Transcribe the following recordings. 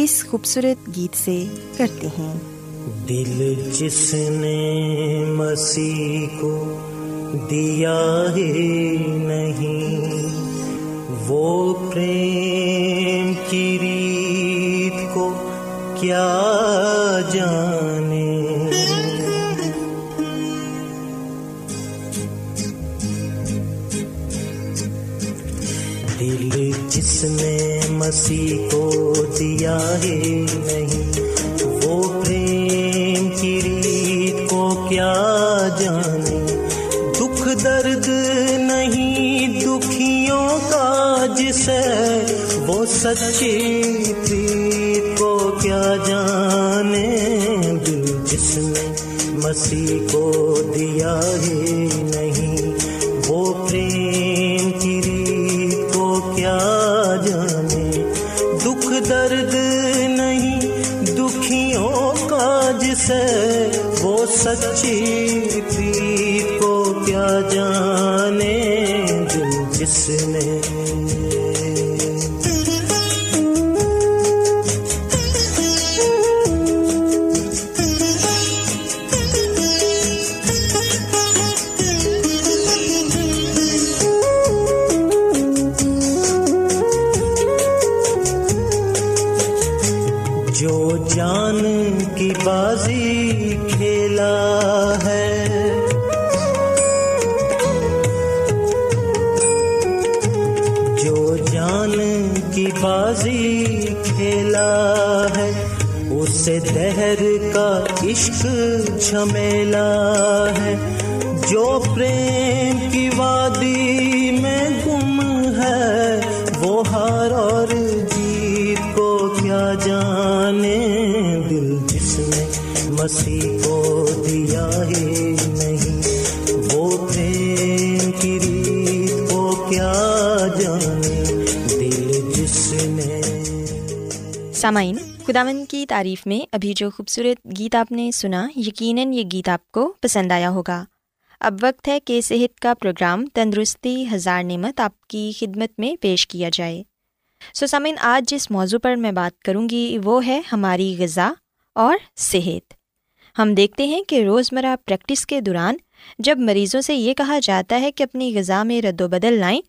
اس خوبصورت گیت سے کرتے ہیں۔ دل جس نے مسیح کو دیا ہے نہیں، وہ پریم کی ریت کو کیا جان دل جس نے مسیح کو دیا ہے نہیں، وہ پریم کی ریت کو کیا جانے؟ دکھ درد نہیں دکھیوں کا جسے وہ سچی پریت کو کیا جانے؟ دل جس نے مسیح کو دیا ہے چی سامعین خداون کی تعریف میں ابھی جو خوبصورت گیت آپ نے سنا، یقیناً یہ گیت آپ کو پسند آیا ہوگا۔ اب وقت ہے کہ صحت کا پروگرام تندرستی ہزار نعمت آپ کی خدمت میں پیش کیا جائے۔ سو سامعین، آج جس موضوع پر میں بات کروں گی، وہ ہے ہماری غذا اور صحت۔ ہم دیکھتے ہیں کہ روزمرہ پریکٹس کے دوران جب مریضوں سے یہ کہا جاتا ہے کہ اپنی غذا میں رد و بدل لائیں،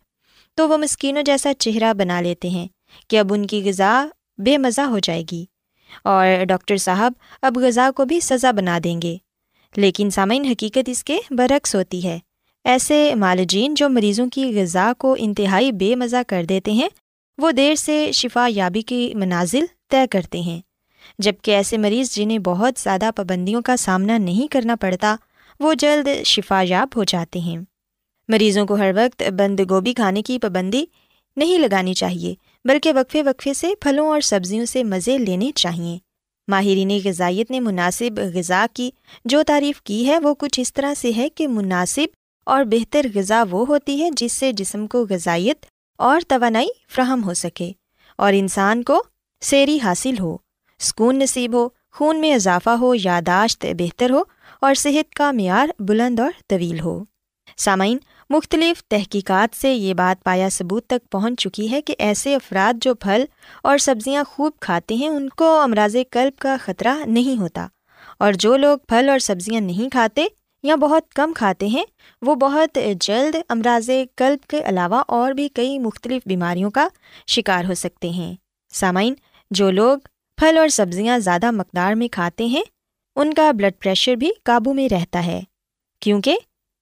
تو وہ مسکینوں جیسا چہرہ بنا لیتے ہیں کہ اب ان کی غذا بے مزہ ہو جائے گی۔ اور ڈاکٹر صاحب اب غذا کو بھی سزا بنا دیں گے۔ لیکن سامعین، حقیقت اس کے برعکس ہوتی ہے۔ ایسے مالجین جو مریضوں کی غذا کو انتہائی بے مزہ کر دیتے ہیں، وہ دیر سے شفا یابی کی منازل طے کرتے ہیں۔ جبکہ ایسے مریض جنہیں بہت زیادہ پابندیوں کا سامنا نہیں کرنا پڑتا، وہ جلد شفا یاب ہو جاتے ہیں۔ مریضوں کو ہر وقت بند گوبھی کھانے کی پابندی نہیں لگانی چاہیے۔ بلکہ وقفے وقفے سے پھلوں اور سبزیوں سے مزے لینے چاہئیں ماہرین غذائیت نے مناسب غذا کی جو تعریف کی ہے، وہ کچھ اس طرح سے ہے کہ مناسب اور بہتر غذا وہ ہوتی ہے جس سے جسم کو غذائیت اور توانائی فراہم ہو سکے اور انسان کو سیری حاصل ہو، سکون نصیب ہو، خون میں اضافہ ہو، یاداشت بہتر ہو اور صحت کا معیار بلند اور طویل ہو۔ سامعین مختلف تحقیقات سے یہ بات پایا ثبوت تک پہنچ چکی ہے کہ ایسے افراد جو پھل اور سبزیاں خوب کھاتے ہیں، ان کو امراض قلب کا خطرہ نہیں ہوتا۔ اور جو لوگ پھل اور سبزیاں نہیں کھاتے یا بہت کم کھاتے ہیں، وہ بہت جلد امراض قلب کے علاوہ اور بھی کئی مختلف بیماریوں کا شکار ہو سکتے ہیں۔ سامعین، جو لوگ پھل اور سبزیاں زیادہ مقدار میں کھاتے ہیں، ان کا بلڈ پریشر بھی قابو میں رہتا ہے۔ کیونکہ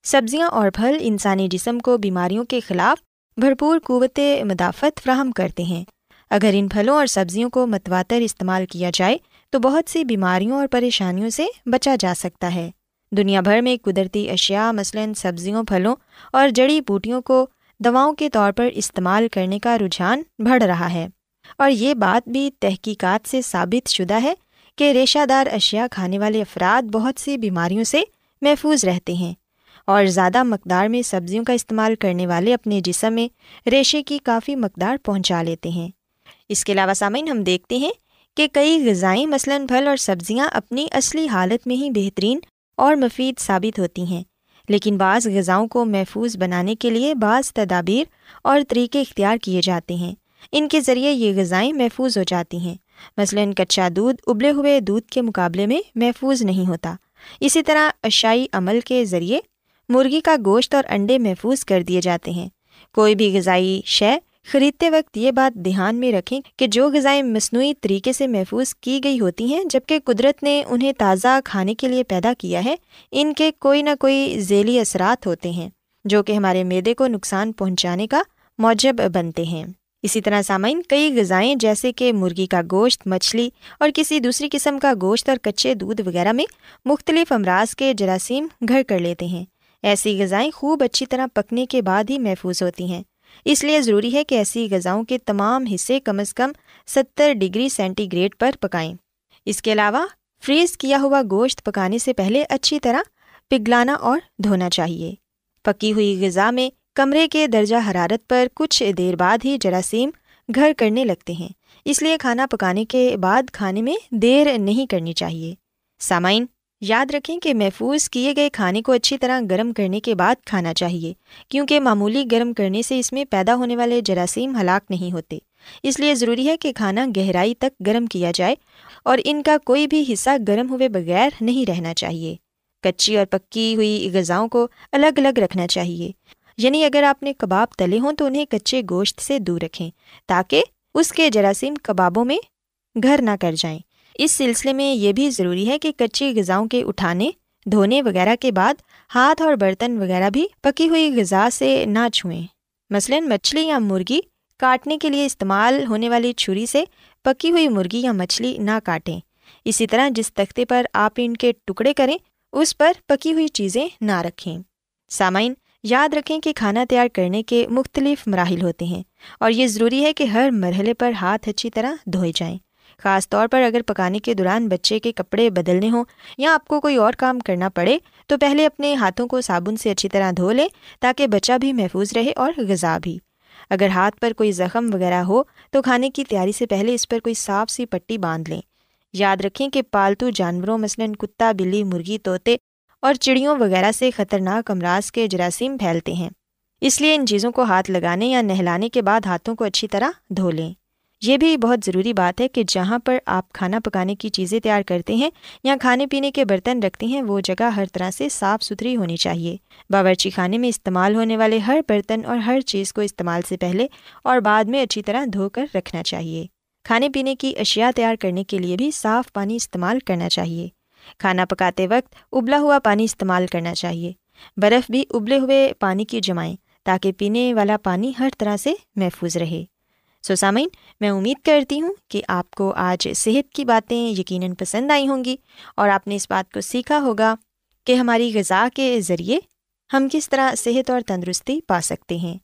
سبزیاں اور پھل انسانی جسم کو بیماریوں کے خلاف بھرپور قوت مدافعت فراہم کرتے ہیں۔ اگر ان پھلوں اور سبزیوں کو متواتر استعمال کیا جائے، تو بہت سی بیماریوں اور پریشانیوں سے بچا جا سکتا ہے۔ دنیا بھر میں قدرتی اشیاء، مثلاً سبزیوں، پھلوں اور جڑی بوٹیوں کو دواؤں کے طور پر استعمال کرنے کا رجحان بڑھ رہا ہے۔ اور یہ بات بھی تحقیقات سے ثابت شدہ ہے کہ ریشہ دار اشیاء کھانے والے افراد بہت سی بیماریوں سے محفوظ رہتے ہیں۔ اور زیادہ مقدار میں سبزیوں کا استعمال کرنے والے اپنے جسم میں ریشے کی کافی مقدار پہنچا لیتے ہیں۔ اس کے علاوہ سامعین، ہم دیکھتے ہیں کہ کئی غذائیں مثلاً پھل اور سبزیاں اپنی اصلی حالت میں ہی بہترین اور مفید ثابت ہوتی ہیں، لیکن بعض غذاؤں کو محفوظ بنانے کے لیے بعض تدابیر اور طریقے اختیار کیے جاتے ہیں۔ ان کے ذریعے یہ غذائیں محفوظ ہو جاتی ہیں۔ مثلاً کچا دودھ ابلے ہوئے دودھ کے مقابلے میں محفوظ نہیں ہوتا۔ اسی طرح اشائی عمل کے ذریعے مرغی کا گوشت اور انڈے محفوظ کر دیے جاتے ہیں۔ کوئی بھی غذائی شے خریدتے وقت یہ بات دھیان میں رکھیں کہ جو غذائیں مصنوعی طریقے سے محفوظ کی گئی ہوتی ہیں جبکہ قدرت نے انہیں تازہ کھانے کے لیے پیدا کیا ہے، ان کے کوئی نہ کوئی ذیلی اثرات ہوتے ہیں، جو کہ ہمارے میدے کو نقصان پہنچانے کا موجب بنتے ہیں۔ اسی طرح سامعین، کئی غذائیں جیسے کہ مرغی کا گوشت، مچھلی اور کسی دوسری قسم کا گوشت اور کچے دودھ وغیرہ میں مختلف امراض کے جراثیم گھر کر لیتے ہیں۔ ایسی غذائیں خوب اچھی طرح پکنے کے بعد ہی محفوظ ہوتی ہیں۔ اس لیے ضروری ہے کہ ایسی غذاؤں کے تمام حصے کم از کم ستر ڈگری سینٹی گریڈ پر پکائیں۔ اس کے علاوہ فریز کیا ہوا گوشت پکانے سے پہلے اچھی طرح پگھلانا اور دھونا چاہیے۔ پکی ہوئی غذا میں کمرے کے درجہ حرارت پر کچھ دیر بعد ہی جراثیم گھر کرنے لگتے ہیں۔ اس لیے کھانا پکانے کے بعد کھانے میں دیر نہیں کرنی چاہیے۔ سامعین یاد رکھیں کہ محفوظ کیے گئے کھانے کو اچھی طرح گرم کرنے کے بعد کھانا چاہیے، کیونکہ معمولی گرم کرنے سے اس میں پیدا ہونے والے جراثیم ہلاک نہیں ہوتے۔ اس لیے ضروری ہے کہ کھانا گہرائی تک گرم کیا جائے اور ان کا کوئی بھی حصہ گرم ہوئے بغیر نہیں رہنا چاہیے۔ کچی اور پکی ہوئی غذاؤں کو الگ الگ رکھنا چاہیے۔ یعنی اگر آپ نے کباب تلے ہوں تو انہیں کچے گوشت سے دور رکھیں تاکہ اس کے جراثیم کبابوں میں گھر نہ کر جائیں۔ اس سلسلے میں یہ بھی ضروری ہے کہ کچی غذاؤں کے اٹھانے، دھونے وغیرہ کے بعد ہاتھ اور برتن وغیرہ بھی پکی ہوئی غذا سے نہ چھوئیں۔ مثلاً مچھلی یا مرغی کاٹنے کے لیے استعمال ہونے والی چھری سے پکی ہوئی مرغی یا مچھلی نہ کاٹیں۔ اسی طرح جس تختے پر آپ ان کے ٹکڑے کریں، اس پر پکی ہوئی چیزیں نہ رکھیں۔ سامعین، یاد رکھیں کہ کھانا تیار کرنے کے مختلف مراحل ہوتے ہیں اور یہ ضروری ہے کہ ہر مرحلے پر ہاتھ اچھی طرح دھوئے جائیں۔ خاص طور پر اگر پکانے کے دوران بچے کے کپڑے بدلنے ہوں یا آپ کو کوئی اور کام کرنا پڑے، تو پہلے اپنے ہاتھوں کو صابن سے اچھی طرح دھو لیں تاکہ بچہ بھی محفوظ رہے اور غذا بھی۔ اگر ہاتھ پر کوئی زخم وغیرہ ہو، تو کھانے کی تیاری سے پہلے اس پر کوئی صاف سی پٹی باندھ لیں۔ یاد رکھیں کہ پالتو جانوروں، مثلاً کتا، بلی، مرغی، طوطے اور چڑیوں وغیرہ سے خطرناک امراض کے جراثیم پھیلتے ہیں۔ اس لیے ان چیزوں کو ہاتھ لگانے یا نہلانے کے بعد ہاتھوں کو اچھی طرح دھو لیں۔ یہ بھی بہت ضروری بات ہے کہ جہاں پر آپ کھانا پکانے کی چیزیں تیار کرتے ہیں یا کھانے پینے کے برتن رکھتے ہیں، وہ جگہ ہر طرح سے صاف ستھری ہونی چاہیے۔ باورچی خانے میں استعمال ہونے والے ہر برتن اور ہر چیز کو استعمال سے پہلے اور بعد میں اچھی طرح دھو کر رکھنا چاہیے۔ کھانے پینے کی اشیاء تیار کرنے کے لیے بھی صاف پانی استعمال کرنا چاہیے۔ کھانا پکاتے وقت ابلا ہوا پانی استعمال کرنا چاہیے۔ برف بھی ابلے ہوئے پانی کی جمائیں تاکہ پینے والا پانی ہر طرح سے محفوظ رہے۔ سو سامعین میں امید کرتی ہوں کہ آپ کو آج صحت کی باتیں یقیناً پسند آئی ہوں گی اور آپ نے اس بات کو سیکھا ہوگا کہ ہماری غذا کے ذریعے ہم کس طرح صحت اور تندرستی پا سکتے ہیں۔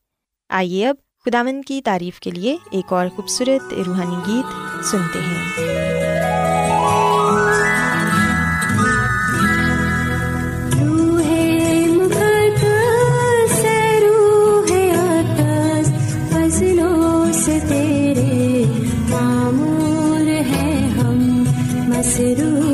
آئیے اب خدامن کی تعریف کے لیے ایک اور خوبصورت روحانی گیت سنتے ہیں۔ ضرور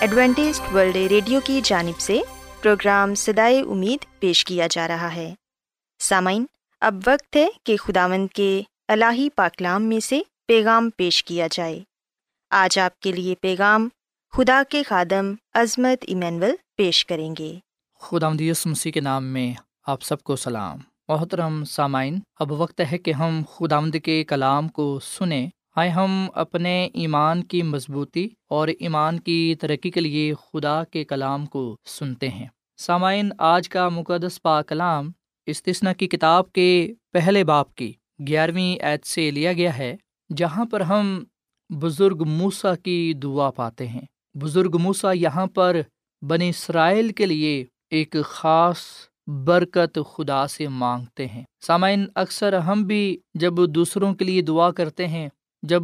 Adventist world radio کی جانب سے پروگرام سدائے امید پیش کیا جا رہا ہے۔ سامعین، اب وقت ہے کہ خداوند کے الہی پاکلام میں سے پیغام پیش کیا جائے۔ آج آپ کے لیے پیغام خدا کے خادم عظمت ایمینول پیش کریں گے۔ خدا مسیح کے نام میں آپ سب کو سلام۔ محترم سامعین، اب وقت ہے کہ ہم خدا کے کلام کو سنیں۔ آئے ہم اپنے ایمان کی مضبوطی اور ایمان کی ترقی کے لیے خدا کے کلام کو سنتے ہیں۔ سامعین، آج کا مقدس پا کلام استثنا کی کتاب کے پہلے باپ کی گیارہویں عید سے لیا گیا ہے، جہاں پر ہم بزرگ موسا کی دعا پاتے ہیں۔ بزرگ موسا یہاں پر بنی اسرائیل کے لیے ایک خاص برکت خدا سے مانگتے ہیں۔ سامعین، اکثر ہم بھی جب دوسروں کے لیے دعا کرتے ہیں جب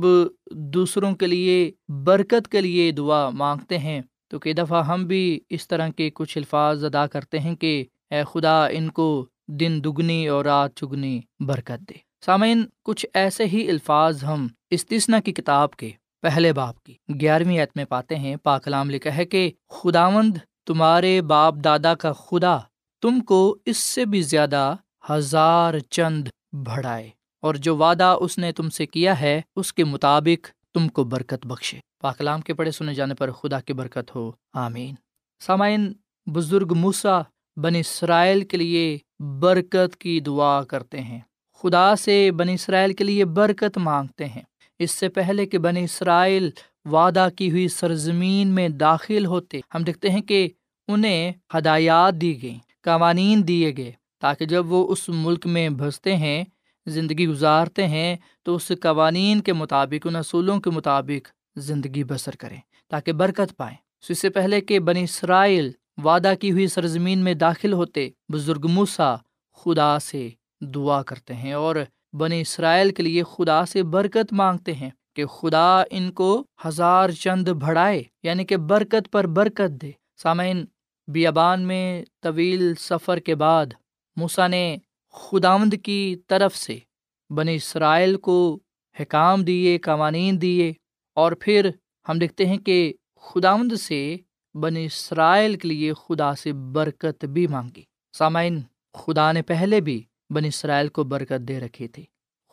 دوسروں کے لیے، برکت کے لیے دعا مانگتے ہیں، تو کئی دفعہ ہم بھی اس طرح کے کچھ الفاظ ادا کرتے ہیں کہ، اے خدا، ان کو دن دگنی اور رات چگنی برکت دے۔ سامعین، کچھ ایسے ہی الفاظ ہم استثنا کی کتاب کے پہلے باپ کی گیارہویں عت میں پاتے ہیں۔ پاکلام لکھا ہے کہ، خداوند تمہارے باپ دادا کا خدا تم کو اس سے بھی زیادہ ہزار چند بڑھائے۔ اور جو وعدہ اس نے تم سے کیا ہے، اس کے مطابق تم کو برکت بخشے۔ پاکلام کے پڑھے سنے جانے پر خدا کی برکت ہو۔ آمین۔ سامعین، بزرگ موسا بن اسرائیل کے لیے برکت کی دعا کرتے ہیں۔ خدا سے بن اسرائیل کے لیے برکت مانگتے ہیں۔ اس سے پہلے کہ بن اسرائیل وعدہ کی ہوئی سرزمین میں داخل ہوتے، ہم دیکھتے ہیں کہ انہیں ہدایات دی گئیں، قوانین دیے گئے تاکہ جب وہ اس ملک میں بستے ہیں زندگی گزارتے ہیں تو اس قوانین کے مطابق، ان اصولوں کے مطابق زندگی بسر کریں تاکہ برکت پائیں۔ اس سے پہلے کہ بنی اسرائیل وعدہ کی ہوئی سرزمین میں داخل ہوتے، بزرگ موسا خدا سے دعا کرتے ہیں اور بنی اسرائیل کے لیے خدا سے برکت مانگتے ہیں کہ خدا ان کو ہزار چند بڑھائے یعنی کہ برکت پر برکت دے۔ سامعین، بیابان میں طویل سفر کے بعد موسا نے خداوند کی طرف سے بنی اسرائیل کو حکام دیے، قوانین دیے اور پھر ہم دیکھتے ہیں کہ خداوند سے بنی اسرائیل کے لیے خدا سے برکت بھی مانگی۔ سامعین، خدا نے پہلے بھی بنی اسرائیل کو برکت دے رکھی تھی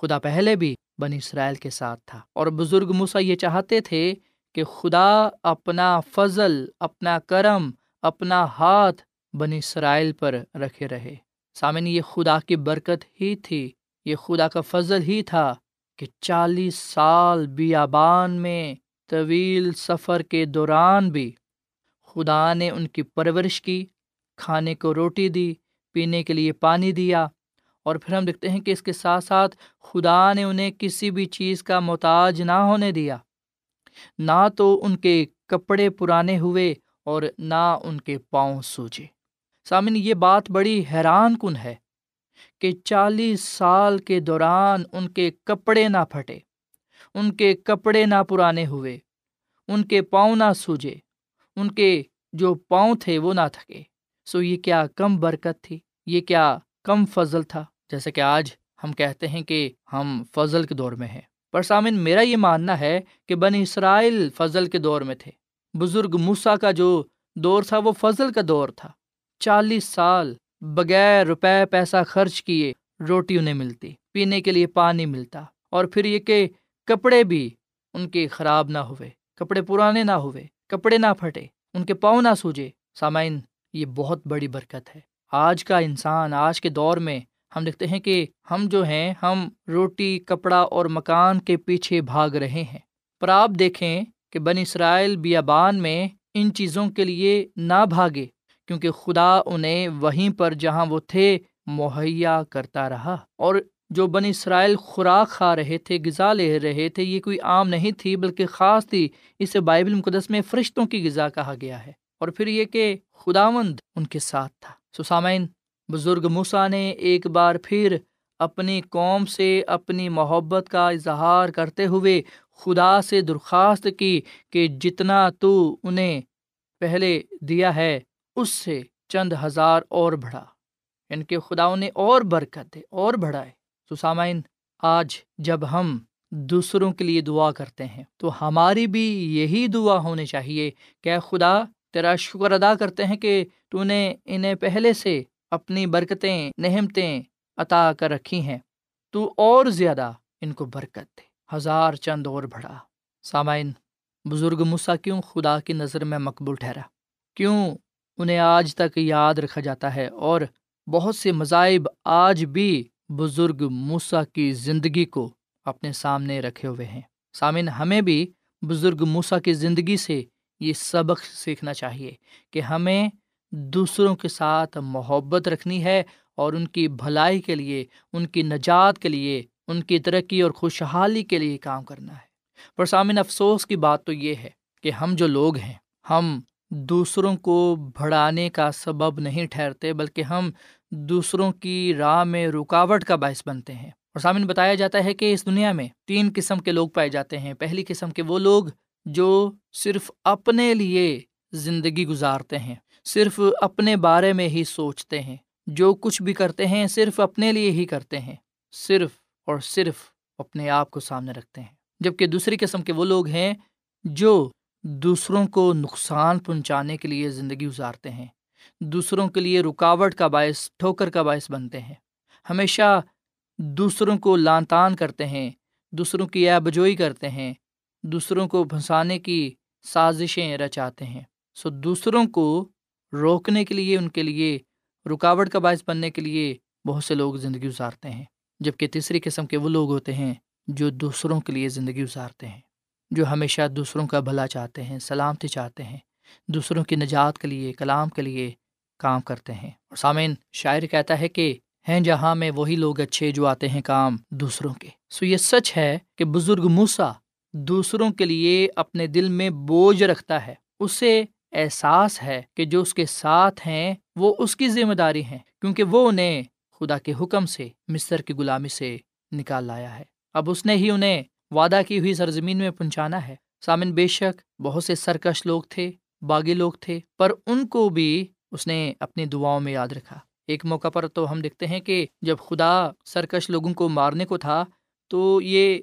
خدا پہلے بھی بنی اسرائیل کے ساتھ تھا۔ اور بزرگ موسا یہ چاہتے تھے کہ خدا اپنا فضل، اپنا کرم، اپنا ہاتھ بنی اسرائیل پر رکھے رہے۔ سامن یہ خدا کی برکت ہی تھی، یہ خدا کا فضل ہی تھا کہ چالیس سال بیابان میں طویل سفر کے دوران بھی خدا نے ان کی پرورش کی، کھانے کو روٹی دی، پینے کے لیے پانی دیا اور پھر ہم دیکھتے ہیں کہ اس کے ساتھ ساتھ خدا نے انہیں کسی بھی چیز کا محتاج نہ ہونے دیا۔ نہ تو ان کے کپڑے پرانے ہوئے اور نہ ان کے پاؤں سوجے۔ سامن یہ بات بڑی حیران کن ہے کہ چالیس سال کے دوران ان کے کپڑے نہ پھٹے، ان کے کپڑے نہ پرانے ہوئے، ان کے پاؤں نہ سوجے، ان کے جو پاؤں تھے وہ نہ تھکے۔ سو یہ کیا کم برکت تھی، یہ کیا کم فضل تھا، جیسے کہ آج ہم کہتے ہیں کہ ہم فضل کے دور میں ہیں۔ پر سامن میرا یہ ماننا ہے کہ بن اسرائیل فضل کے دور میں تھے۔ بزرگ موسا کا جو دور تھا وہ فضل کا دور تھا۔ چالیس سال بغیر روپے پیسہ خرچ کیے روٹی انہیں ملتی، پینے کے لیے پانی ملتا، اور پھر یہ کہ کپڑے بھی ان کے خراب نہ ہوئے، کپڑے پرانے نہ ہوئے، کپڑے نہ پھٹے، ان کے پاؤں نہ سوجے۔ سامعین، یہ بہت بڑی برکت ہے۔ آج کا انسان، آج کے دور میں ہم دیکھتے ہیں کہ ہم جو ہیں، ہم روٹی، کپڑا اور مکان کے پیچھے بھاگ رہے ہیں۔ پر آپ دیکھیں کہ بن اسرائیل بیابان میں ان چیزوں کے لیے نہ بھاگے۔ کیونکہ خدا انہیں وہیں پر جہاں وہ تھے مہیا کرتا رہا۔ اور جو بن اسرائیل خوراک کھا رہے تھے، غذا لے رہے تھے، یہ کوئی عام نہیں تھی، بلکہ خاص تھی۔ اسے بائبل مقدس میں فرشتوں کی غذا کہا گیا ہے۔ اور پھر یہ کہ خداوند ان کے ساتھ تھا۔ سسامین بزرگ موسا نے ایک بار پھر اپنی قوم سے اپنی محبت کا اظہار کرتے ہوئے خدا سے درخواست کی کہ جتنا تو انہیں پہلے دیا ہے اس سے چند ہزار اور بڑھا یعنی ان کے خداؤں نے اور برکت دے، اور بڑھائے۔ تو سامعین، آج جب ہم دوسروں کے لیے دعا کرتے ہیں، تو ہماری بھی یہی دعا ہونی چاہیے کہ خدا، تیرا شکر ادا کرتے ہیں کہ تو نے انہیں پہلے سے اپنی برکتیں نہمتیں عطا کر رکھی ہیں۔ تو اور زیادہ ان کو برکت دے۔ ہزار چند اور بڑھا۔ سامعین، بزرگ مسا کیوں خدا کی نظر میں مقبول ٹھہرا؟ کیوں انہیں آج تک یاد رکھا جاتا ہے اور بہت سے مذاہب آج بھی بزرگ موسا کی زندگی کو اپنے سامنے رکھے ہوئے ہیں۔ سامن ہمیں بھی بزرگ موسا کی زندگی سے یہ سبق سیکھنا چاہیے کہ ہمیں دوسروں کے ساتھ محبت رکھنی ہے اور ان کی بھلائی کے لیے، ان کی نجات کے لیے، ان کی ترقی اور خوشحالی کے لیے کام کرنا ہے۔ پر سامن افسوس کی بات تو یہ ہے کہ ہم جو لوگ ہیں، ہم دوسروں کو بڑھانے کا سبب نہیں ٹھہرتے، بلکہ ہم دوسروں کی راہ میں رکاوٹ کا باعث بنتے ہیں۔ اور سامنے بتایا جاتا ہے کہ اس دنیا میں تین قسم کے لوگ پائے جاتے ہیں۔ پہلی قسم کے وہ لوگ جو صرف اپنے لیے زندگی گزارتے ہیں، صرف اپنے بارے میں ہی سوچتے ہیں۔ جو کچھ بھی کرتے ہیں، صرف اپنے لیے ہی کرتے ہیں۔ صرف اور صرف اپنے آپ کو سامنے رکھتے ہیں۔ جبکہ دوسری قسم کے وہ لوگ ہیں جو دوسروں کو نقصان پہنچانے کے لیے زندگی گزارتے ہیں۔ دوسروں کے لیے رکاوٹ کا باعث، ٹھوکر کا باعث بنتے ہیں۔ ہمیشہ دوسروں کو لان تان کرتے ہیں، دوسروں کی بجوئی کرتے ہیں، دوسروں کو پھنسانے کی سازشیں رچاتے ہیں۔ سو دوسروں کو روکنے کے لیے، ان کے لیے رکاوٹ کا باعث بننے کے لیے بہت سے لوگ زندگی گزارتے ہیں۔ جبکہ تیسری قسم کے وہ لوگ ہوتے ہیں جو دوسروں کے لیے زندگی گزارتے ہیں۔ جو ہمیشہ دوسروں کا بھلا چاہتے ہیں، سلامتی چاہتے ہیں، دوسروں کی نجات کے لیے، کلام کے لیے کام کرتے ہیں۔ اور سامعین، شاعر کہتا ہے کہ ہیں جہاں میں وہی لوگ اچھے جو آتے ہیں کام دوسروں کے۔ سو یہ سچ ہے کہ بزرگ موسا دوسروں کے لیے اپنے دل میں بوجھ رکھتا ہے۔ اسے احساس ہے کہ جو اس کے ساتھ ہیں، وہ اس کی ذمہ داری ہیں، کیونکہ وہ انہیں خدا کے حکم سے، مصر کی غلامی سے نکال لایا ہے۔ اب اس نے ہی انہیں وعدہ کی ہوئی سرزمین میں پہنچانا ہے۔ سامن بے شک بہت سے سرکش لوگ تھے، باغی لوگ تھے، پر ان کو بھی اس نے اپنی دعاؤں میں یاد رکھا۔ ایک موقع پر تو ہم دیکھتے ہیں کہ جب خدا سرکش لوگوں کو مارنے کو تھا، تو یہ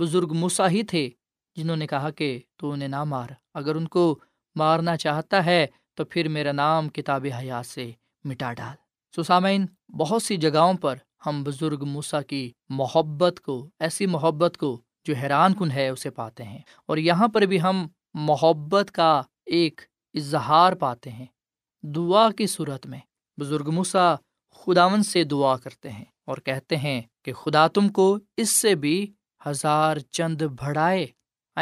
بزرگ موسا ہی تھے جنہوں نے کہا کہ تو انہیں نہ مار۔ اگر ان کو مارنا چاہتا ہے، تو پھر میرا نام کتاب حیات سے مٹا ڈال۔ سسامین بہت سی جگہوں پر ہم بزرگ موسا کی محبت کو، ایسی محبت کو جو حیران کن ہے اسے پاتے ہیں۔ اور یہاں پر بھی ہم محبت کا ایک اظہار پاتے ہیں۔ دعا کی صورت میں بزرگ موسا خداون سے دعا کرتے ہیں اور کہتے ہیں کہ خدا تم کو اس سے بھی ہزار چند بڑھائے۔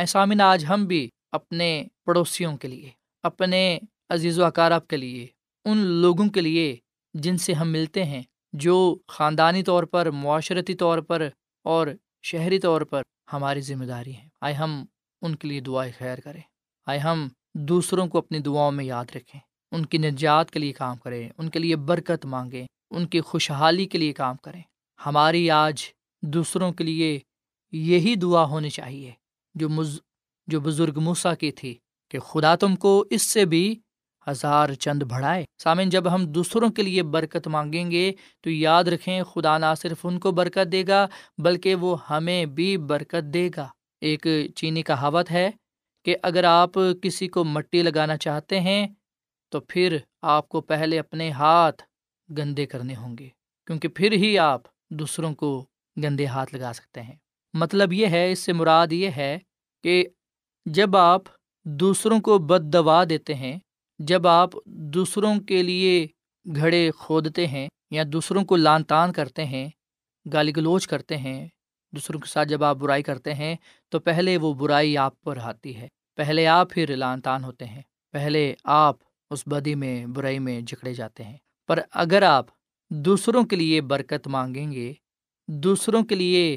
سامن آج ہم بھی اپنے پڑوسیوں کے لیے، اپنے عزیز و اکارب کے لیے، ان لوگوں کے لیے جن سے ہم ملتے ہیں، جو خاندانی طور پر، معاشرتی طور پر اور شہری طور پر ہماری ذمہ داری ہے۔ آئے ہم ان کے لیے دعائیں خیر کریں۔ آئے ہم دوسروں کو اپنی دعاؤں میں یاد رکھیں۔ ان کی نجات کے لیے کام کریں۔ ان کے لیے برکت مانگیں۔ ان کی خوشحالی کے لیے کام کریں۔ ہماری آج دوسروں کے لیے یہی دعا ہونی چاہیے جو مز، جو بزرگ موسا کی تھی کہ خدا تم کو اس سے بھی ہزار چند بڑھائے۔ سامن جب ہم دوسروں کے لیے برکت مانگیں گے تو یاد رکھیں، خدا نہ صرف ان کو برکت دے گا، بلکہ وہ ہمیں بھی برکت دے گا۔ ایک چینی کہاوت ہے کہ اگر آپ کسی کو مٹی لگانا چاہتے ہیں، تو پھر آپ کو پہلے اپنے ہاتھ گندے کرنے ہوں گے، کیونکہ پھر ہی آپ دوسروں کو گندے ہاتھ لگا سکتے ہیں۔ مطلب یہ ہے، اس سے مراد یہ ہے کہ جب آپ دوسروں کو بد دوا دیتے ہیں جب آپ دوسروں کے لیے گھڑے کھودتے ہیں یا دوسروں کو لان تان کرتے ہیں، گالی گلوچ کرتے ہیں، دوسروں کے ساتھ جب آپ برائی کرتے ہیں، تو پہلے وہ برائی آپ پر آتی ہے۔ پہلے آپ پھر لان تان ہوتے ہیں۔ پہلے آپ اس بدی میں، برائی میں جکڑے جاتے ہیں۔ پر اگر آپ دوسروں کے لیے برکت مانگیں گے، دوسروں کے لیے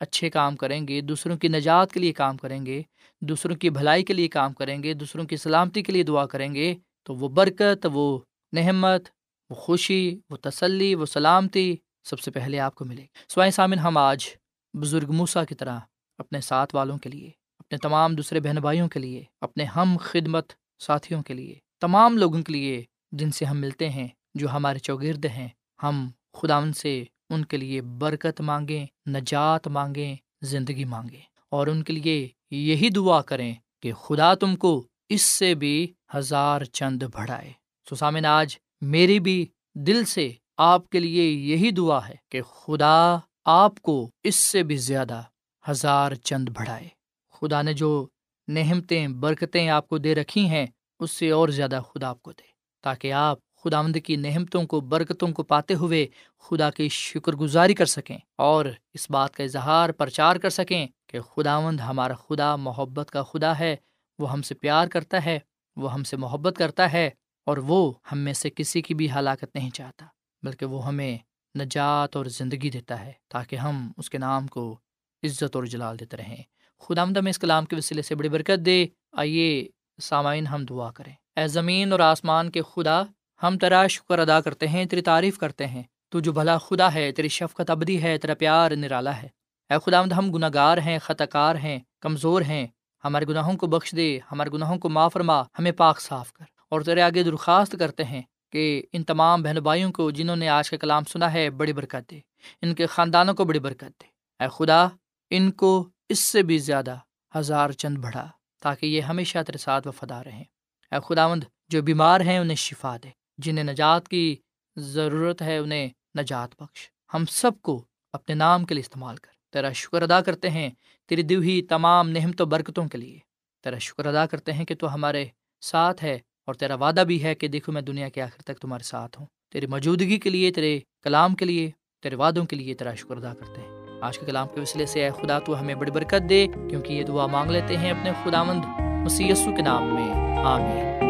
اچھے کام کریں گے، دوسروں کی نجات کے لیے کام کریں گے، دوسروں کی بھلائی کے لیے کام کریں گے، دوسروں کی سلامتی کے لیے دعا کریں گے، تو وہ برکت، وہ نحمت وہ خوشی، وہ تسلی، وہ سلامتی سب سے پہلے آپ کو ملے گی۔ سوائے سامن، ہم آج بزرگ موسا کی طرح اپنے ساتھ والوں کے لیے، اپنے تمام دوسرے بہن بھائیوں کے لیے، اپنے ہم خدمت ساتھیوں کے لیے، تمام لوگوں کے لیے جن سے ہم ملتے ہیں، جو ہمارے چوگرد ہیں، ہم خدا ان سے ان کے لیے برکت مانگیں، نجات مانگیں، زندگی مانگیں۔ اور ان کے لیے یہی دعا کریں کہ خدا تم کو اس سے بھی ہزار چند بڑھائے۔ سسامن آج میری بھی دل سے آپ کے لیے یہی دعا ہے کہ خدا آپ کو اس سے بھی زیادہ ہزار چند بڑھائے۔ خدا نے جو نہمتیں برکتیں آپ کو دے رکھی ہیں، اس سے اور زیادہ خدا آپ کو دے، تاکہ آپ خدا مند کی نہمتوں کو، برکتوں کو پاتے ہوئے خدا کی شکر گزاری کر سکیں اور اس بات کا اظہار پرچار کر سکیں کہ خداوند ہمارا خدا محبت کا خدا ہے، وہ ہم سے پیار کرتا ہے، وہ ہم سے محبت کرتا ہے اور وہ ہم میں سے کسی کی بھی ہلاکت نہیں چاہتا، بلکہ وہ ہمیں نجات اور زندگی دیتا ہے تاکہ ہم اس کے نام کو عزت اور جلال دیتے رہیں۔ خدا مد ہمیں اس کلام کے وسیلے سے بڑی برکت دے۔ آئیے سامعین ہم دعا کریں۔ اے زمین اور آسمان کے خدا ہم تیرا شکر ادا کرتے ہیں، تیری تعریف کرتے ہیں۔ تو جو بھلا خدا ہے، تیری شفقت ابدی ہے، تیرا پیار نرالا ہے۔ اے خدا ہم گناہ گار ہیں خطا کار ہیں، کمزور ہیں۔ ہمارے گناہوں کو بخش دے، ہمارے گناہوں کو معاف فرما، ہمیں پاک صاف کر۔ اور تیرے آگے درخواست کرتے ہیں کہ ان تمام بہن بھائیوں کو جنہوں نے آج کا کلام سنا ہے، بڑی برکت دے۔ ان کے خاندانوں کو بڑی برکت دے۔ اے خدا، ان کو اس سے بھی زیادہ ہزار چند بڑھا تاکہ یہ ہمیشہ تیرے ساتھ وفادار رہیں۔ اے خداوند، جو بیمار ہیں، انہیں شفا دے۔ جنہیں نجات کی ضرورت ہے انہیں نجات بخش۔ ہم سب کو اپنے نام کے لیے استعمال کر۔ تیرا شکر ادا کرتے ہیں تیری دیوہی تمام نہمت و برکتوں کے لیے۔ تیرا شکر ادا کرتے ہیں کہ تو ہمارے ساتھ ہے اور تیرا وعدہ بھی ہے کہ دیکھو میں دنیا کے آخر تک تمہارے ساتھ ہوں۔ تیری موجودگی کے لیے، تیرے کلام کے لیے، تیرے وعدوں کے لیے تیرا شکر ادا کرتے ہیں۔ آج کے کلام کے وسیلے سے اے خدا، تو ہمیں بڑی برکت دے کیونکہ یہ دعا مانگ لیتے ہیں اپنے خدا مند مسیسو کے نام میں۔ آمین۔